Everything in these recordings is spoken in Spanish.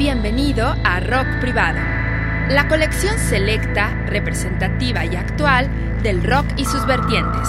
Bienvenido a Rock Privado, la colección selecta, representativa y actual del rock y sus vertientes.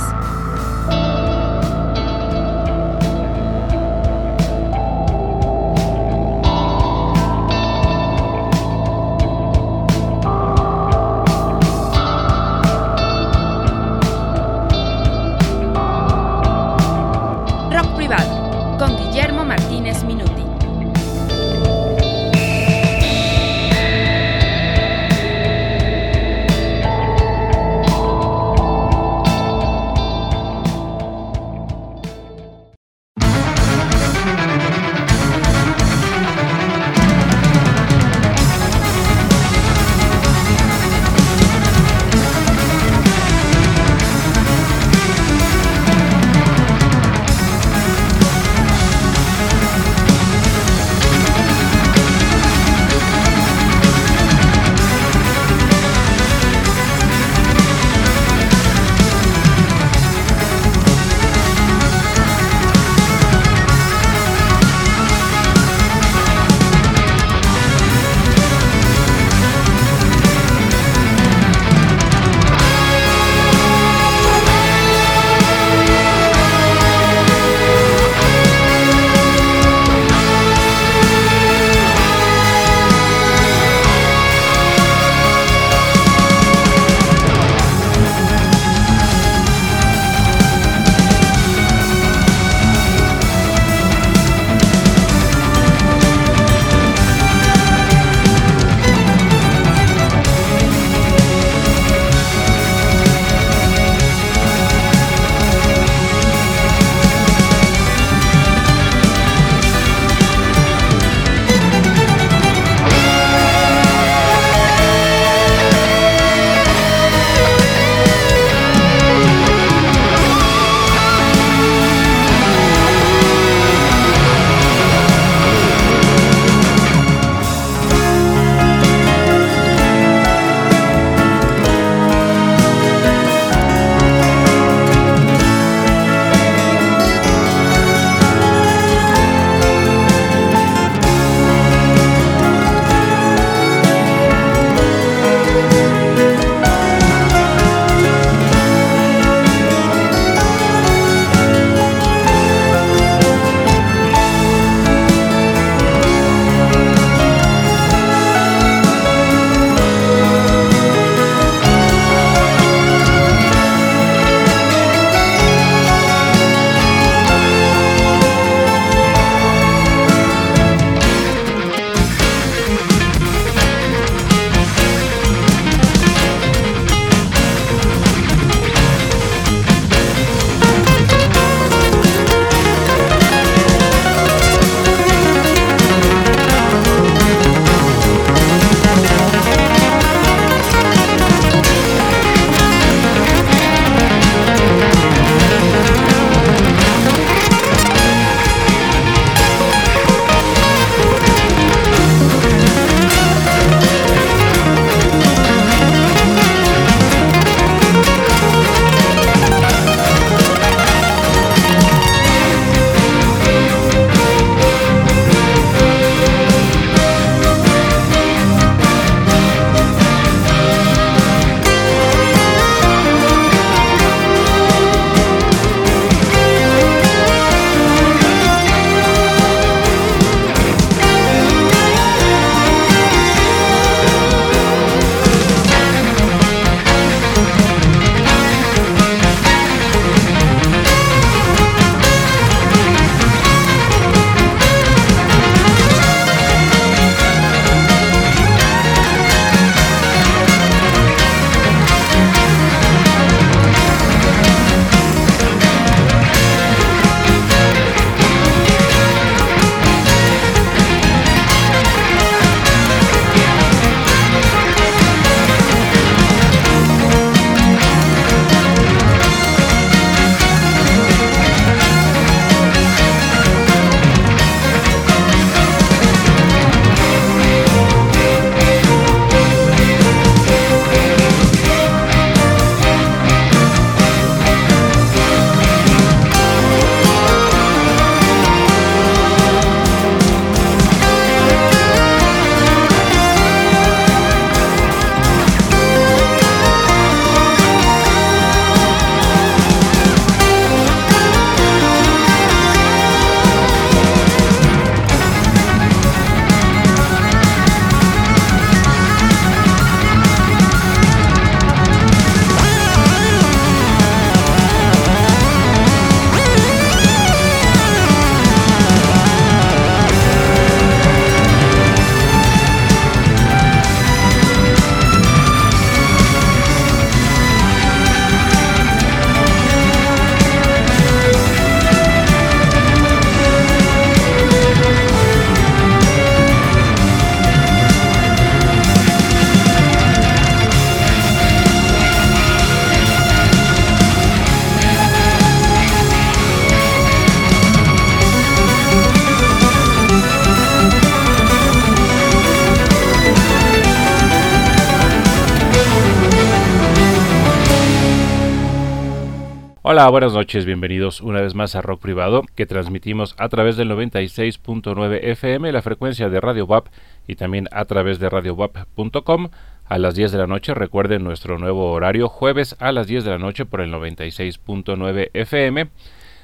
Buenas noches, bienvenidos una vez más a Rock Privado, que transmitimos a través del 96.9 FM, la frecuencia de Radio WAP, y también a través de radiowap.com a las 10 de la noche. Recuerden nuestro nuevo horario, jueves a las 10 de la noche por el 96.9 FM.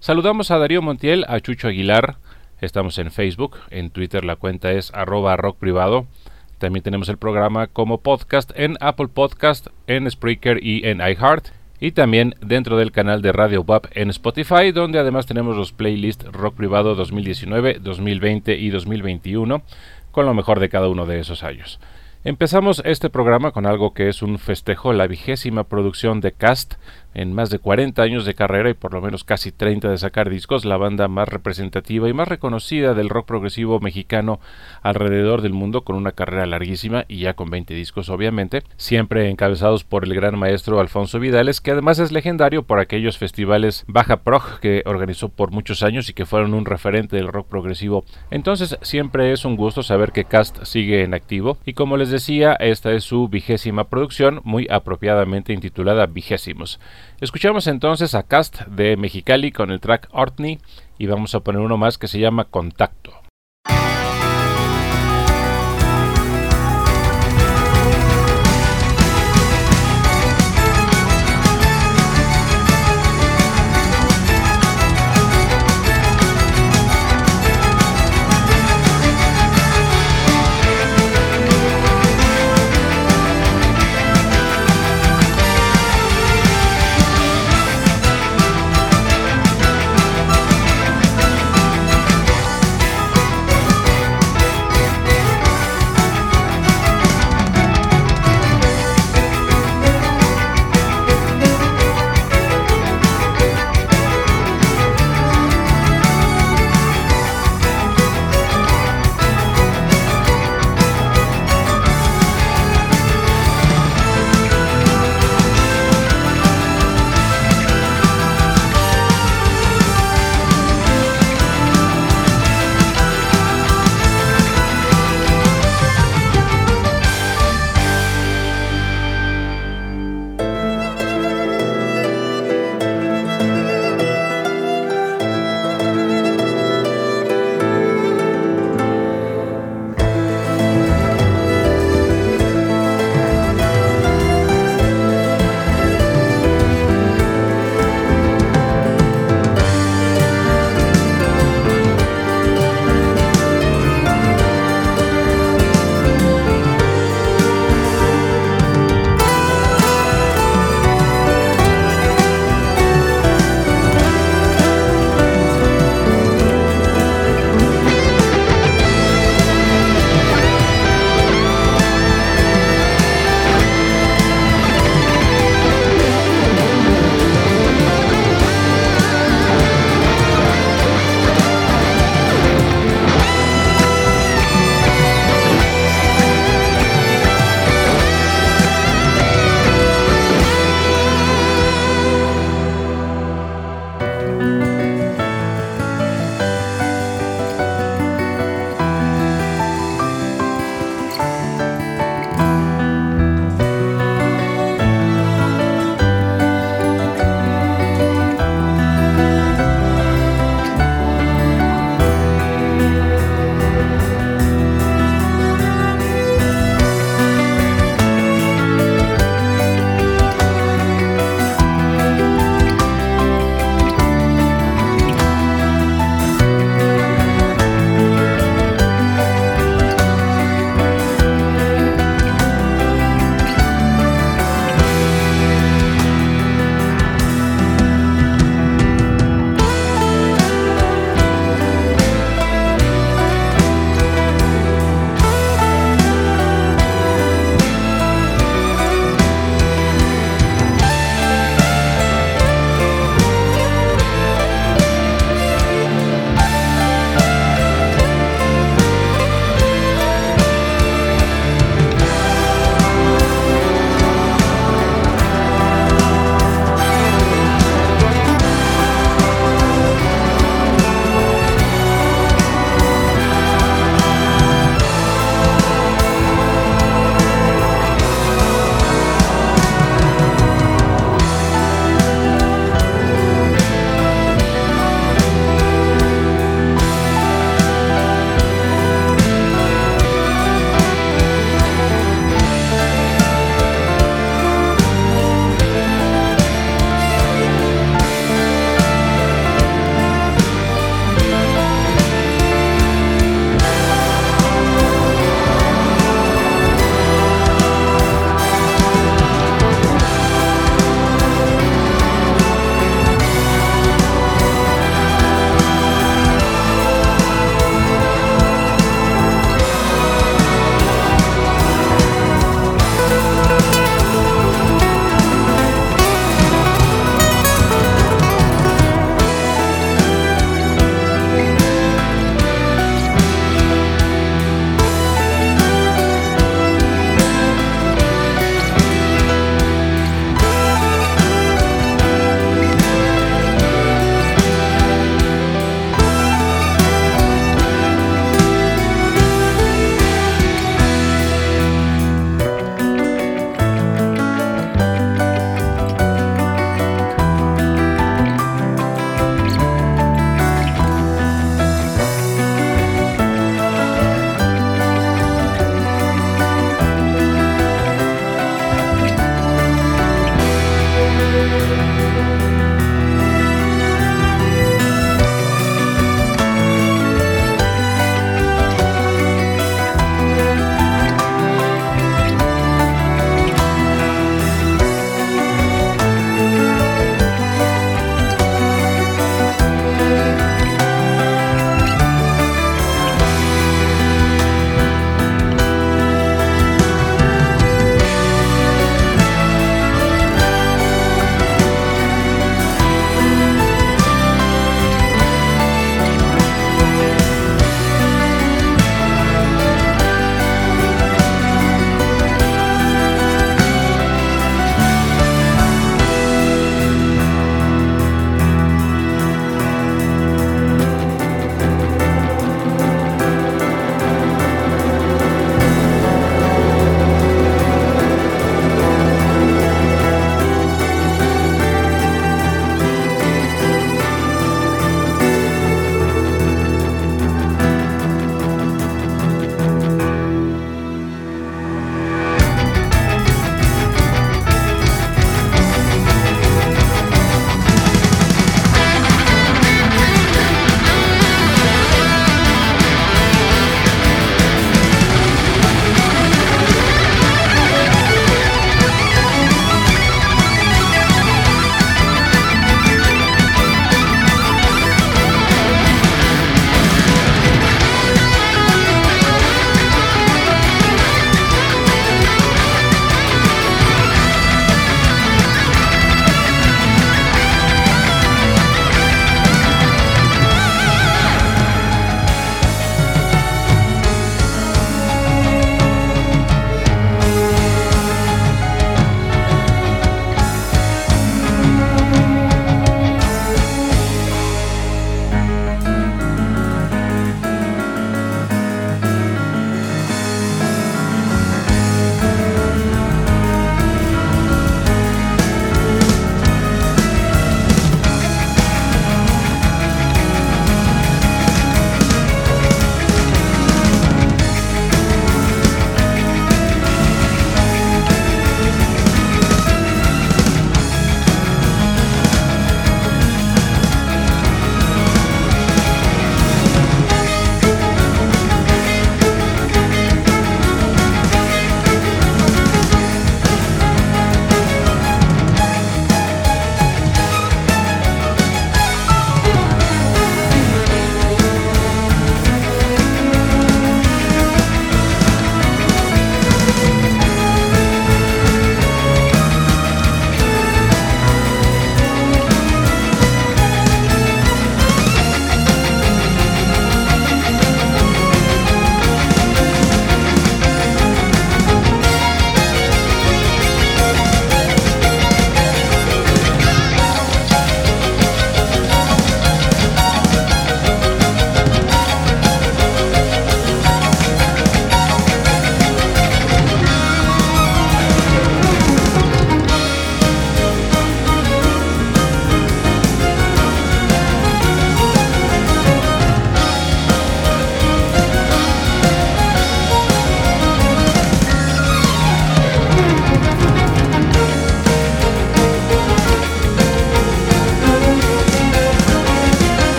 Saludamos a Darío Montiel, a Chucho Aguilar, estamos en Facebook, en Twitter la cuenta es arroba rock privado. También tenemos el programa como podcast en Apple Podcast, en Spreaker y en iHeart y también dentro del canal de Radio WAP en Spotify, donde además tenemos los playlists Rock Privado 2019, 2020 y 2021, con lo mejor de cada uno de esos años. Empezamos este programa con algo que es un festejo, la vigésima producción de Cast, en más de 40 años de carrera y por lo menos casi 30 de sacar discos, la banda más representativa y más reconocida del rock progresivo mexicano alrededor del mundo, con una carrera larguísima y ya con 20 discos obviamente, siempre encabezados por el gran maestro Alfonso Vidales, que además es legendario por aquellos festivales Baja Prog que organizó por muchos años y que fueron un referente del rock progresivo. Entonces siempre es un gusto saber que Cast sigue en activo y como les decía, esta es su vigésima producción, muy apropiadamente intitulada Vigésimos. Escuchamos entonces a Cast de Mexicali con el track Ortney y vamos a poner uno más que se llama Contacto.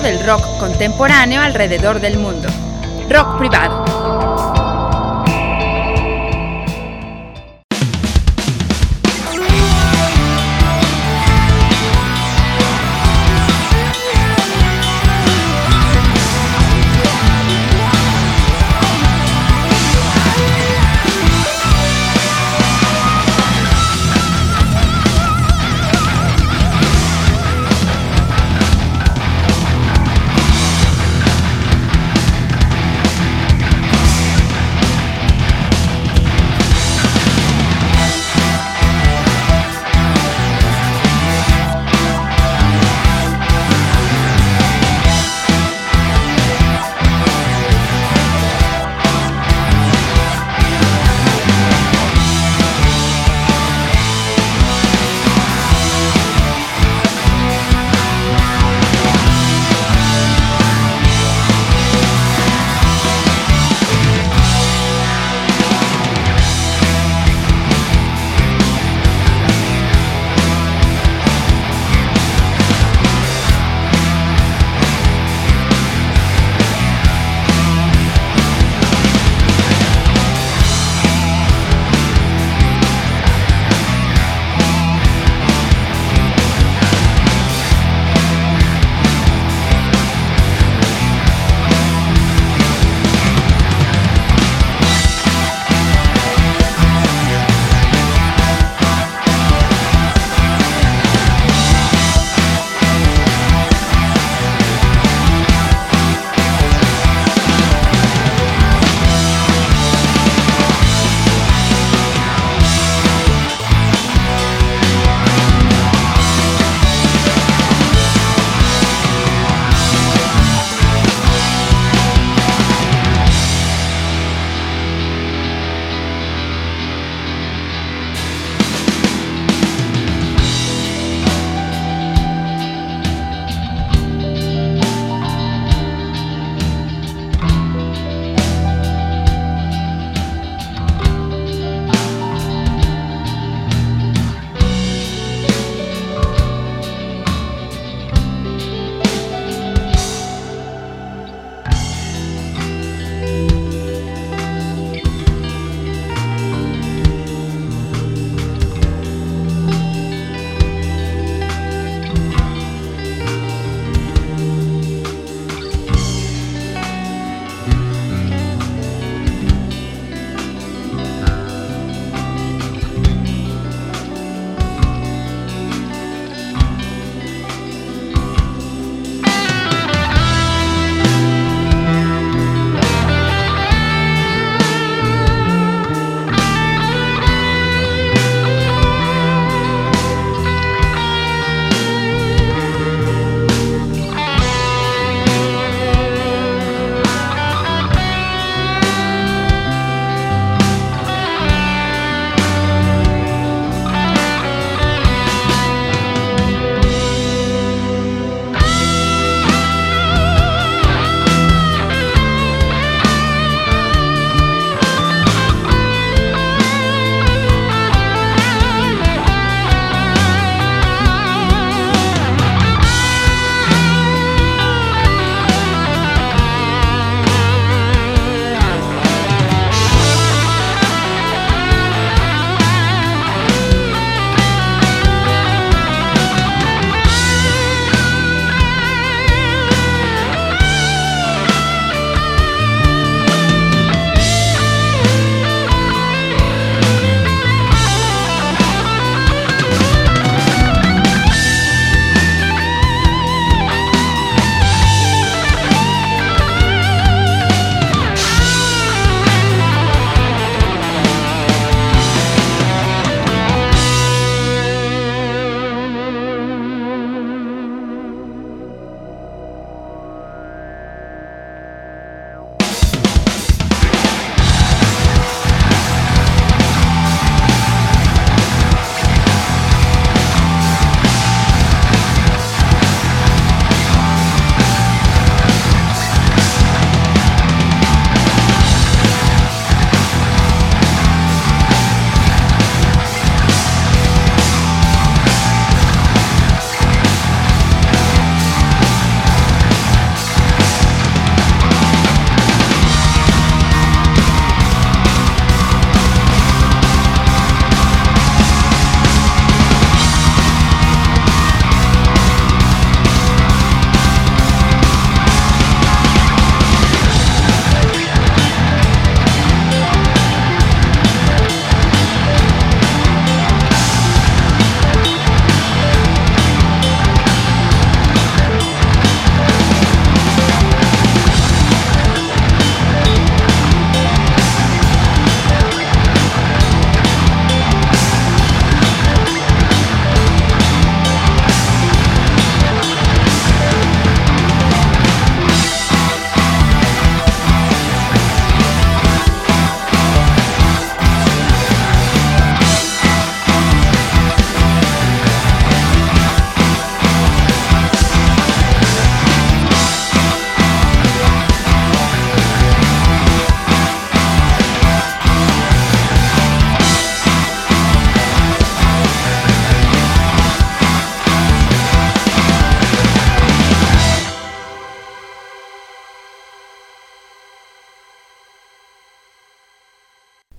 Del rock contemporáneo alrededor del mundo. Rock privado.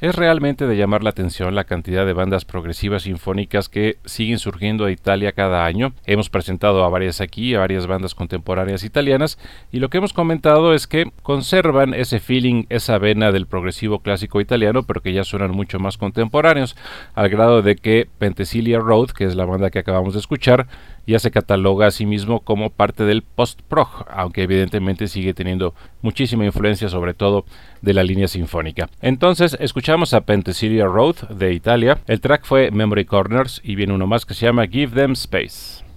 Es realmente de llamar la atención la cantidad de bandas progresivas sinfónicas que siguen surgiendo a Italia cada año. Hemos presentado a varias aquí, a varias bandas contemporáneas italianas, y lo que hemos comentado es que conservan ese feeling, esa vena del progresivo clásico italiano, pero que ya suenan mucho más contemporáneos, al grado de que Penthesilea Road, que es la banda que acabamos de escuchar, ya se cataloga a sí mismo como parte del post-prog, aunque evidentemente sigue teniendo muchísima influencia sobre todo de la línea sinfónica. Entonces escuchamos a Penthesilea Road de Italia, el track fue Memory Corners y viene uno más que se llama Give Them Space.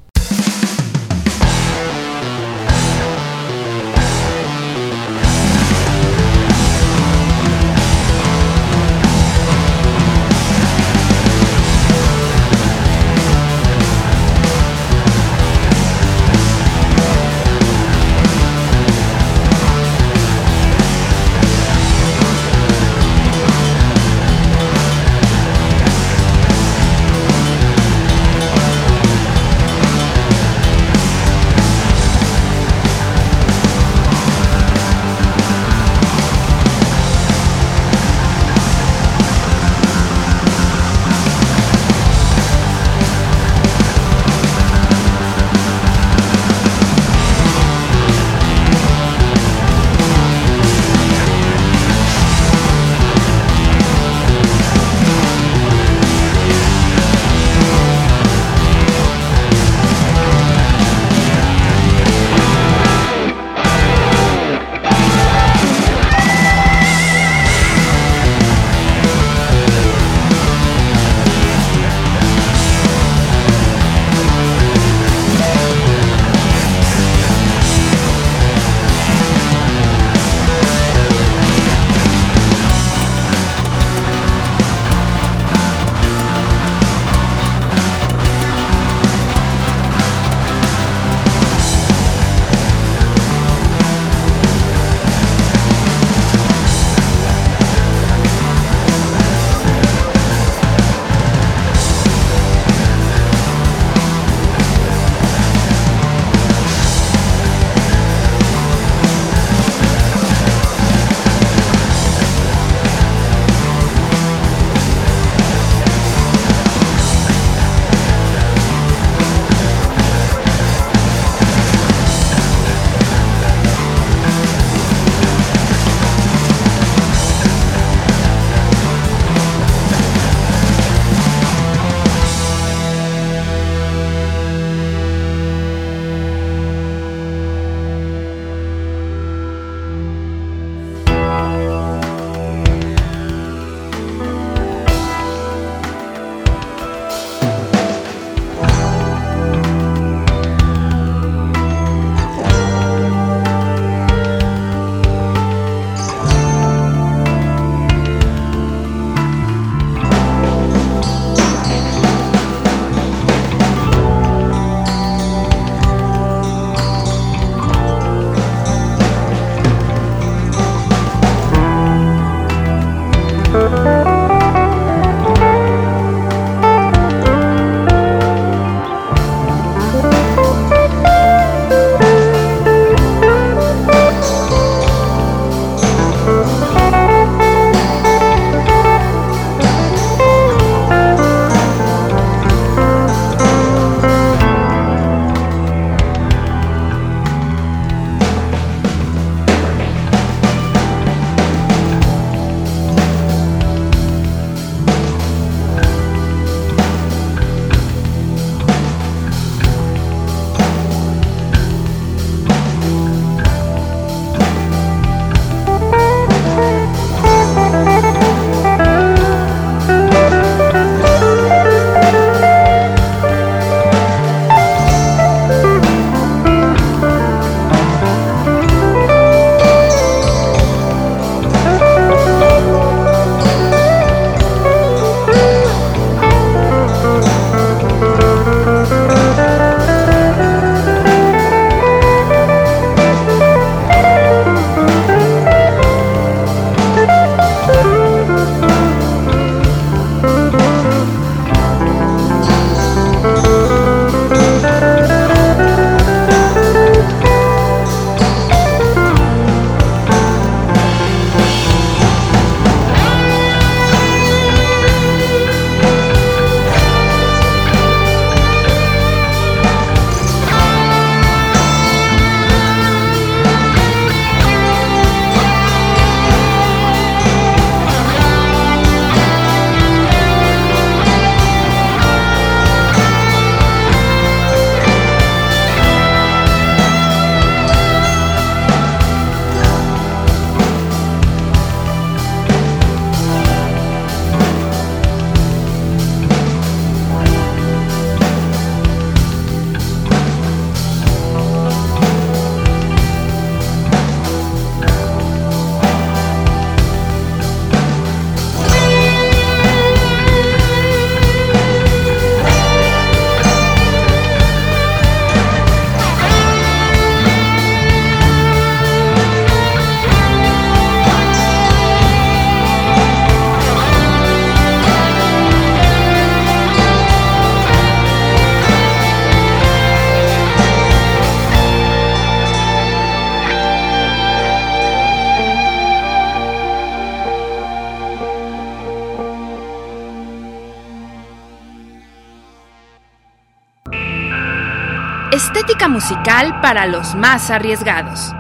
Musical para los más arriesgados.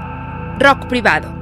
Rock privado.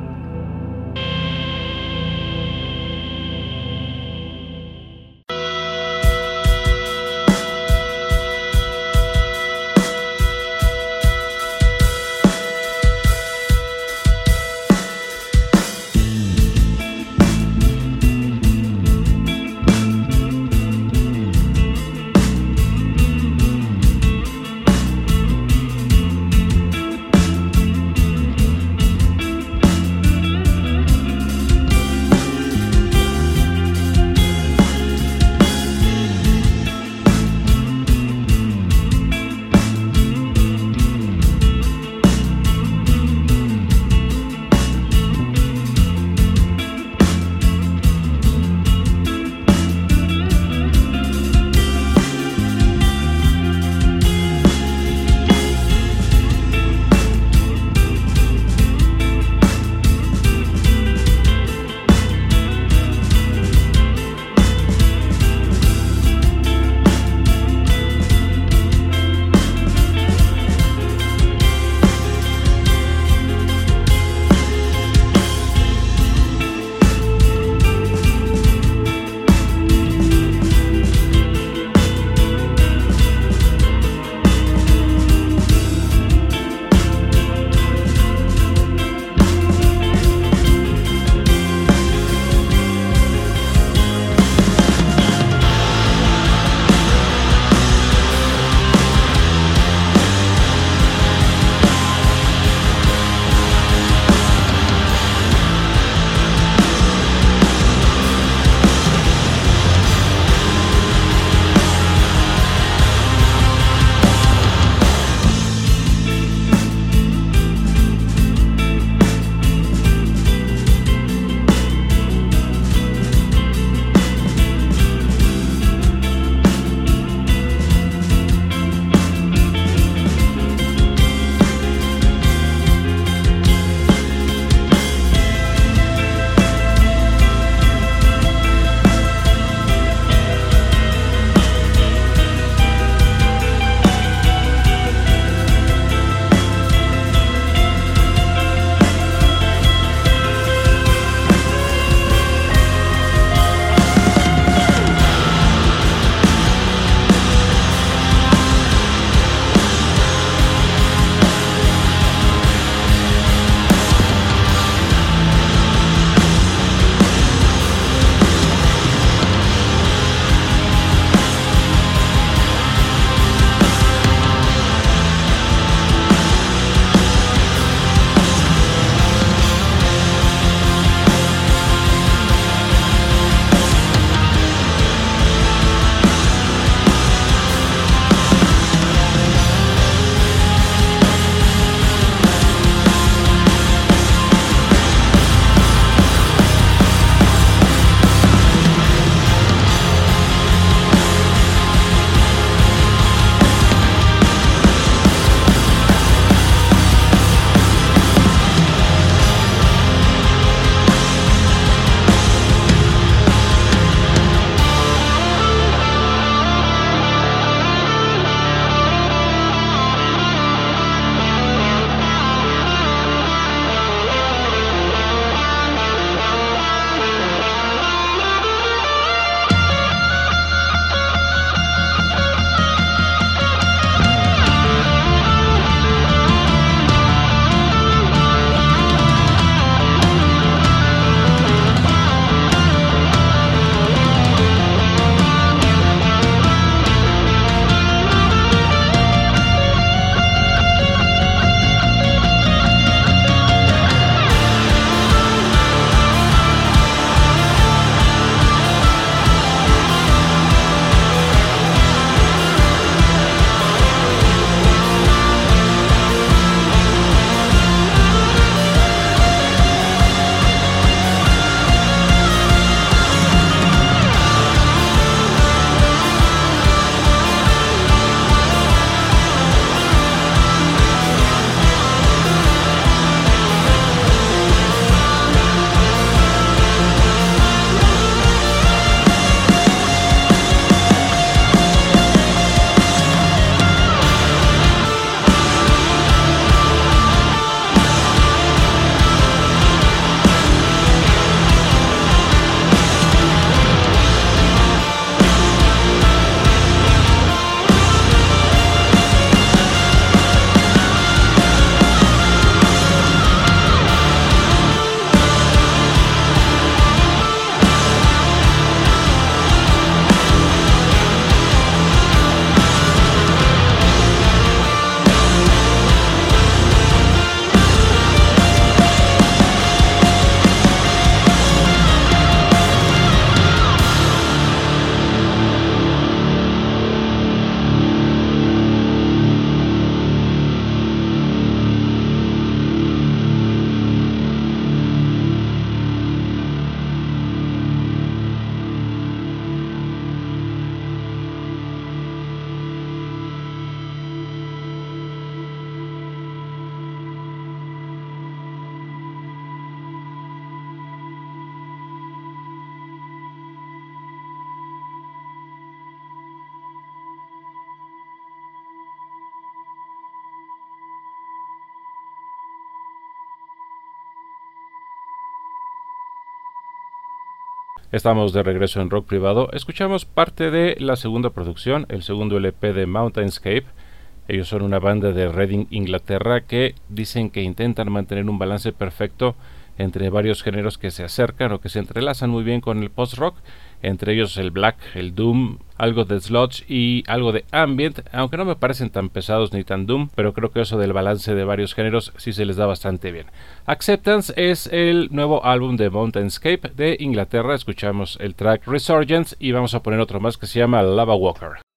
Estamos de regreso en rock privado. Escuchamos parte de la segunda producción, el segundo LP de Mountainscape. Ellos son una banda de Reading, Inglaterra, que dicen que intentan mantener un balance perfecto entre varios géneros que se acercan o que se entrelazan muy bien con el post-rock, entre ellos el black, el doom, algo de sludge y algo de ambient, aunque no me parecen tan pesados ni tan doom, pero creo que eso del balance de varios géneros sí se les da bastante bien. Acceptance es el nuevo álbum de Mountainscape de Inglaterra, escuchamos el track Resurgence y vamos a poner otro más que se llama Lava Walker.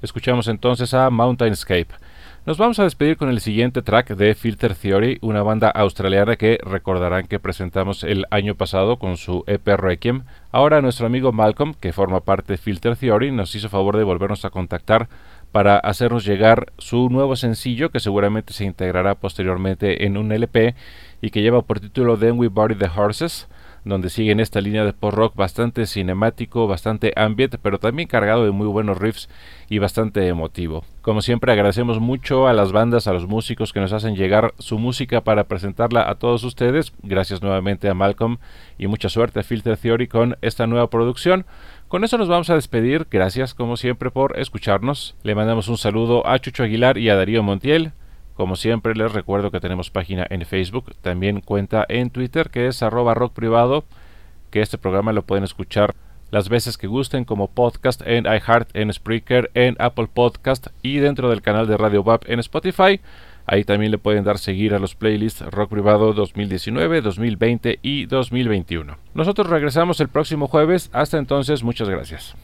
Escuchamos entonces a Mountainscape. Nos vamos a despedir con el siguiente track de Filter Theory, una banda australiana que recordarán que presentamos el año pasado con su EP Requiem. Ahora nuestro amigo Malcolm, que forma parte de Filter Theory, nos hizo favor de volvernos a contactar para hacernos llegar su nuevo sencillo que seguramente se integrará posteriormente en un LP y que lleva por título Then We Buried the Horses donde sigue en esta línea de post-rock bastante cinemático, bastante ambient, pero también cargado de muy buenos riffs y bastante emotivo. Como siempre agradecemos mucho a las bandas, a los músicos que nos hacen llegar su música para presentarla a todos ustedes. Gracias nuevamente a Malcolm y mucha suerte a Filter Theory con esta nueva producción. Con eso nos vamos a despedir. Gracias como siempre por escucharnos. Le mandamos un saludo a Chucho Aguilar y a Darío Montiel. Como siempre les recuerdo que tenemos página en Facebook, también cuenta en Twitter que es arroba que este programa lo pueden escuchar las veces que gusten como podcast en iHeart, en Spreaker, en Apple Podcast y dentro del canal de Radio WAP en Spotify. Ahí también le pueden dar seguir a los playlists Rock Privado 2019, 2020 y 2021. Nosotros regresamos el próximo jueves. Hasta entonces, muchas gracias.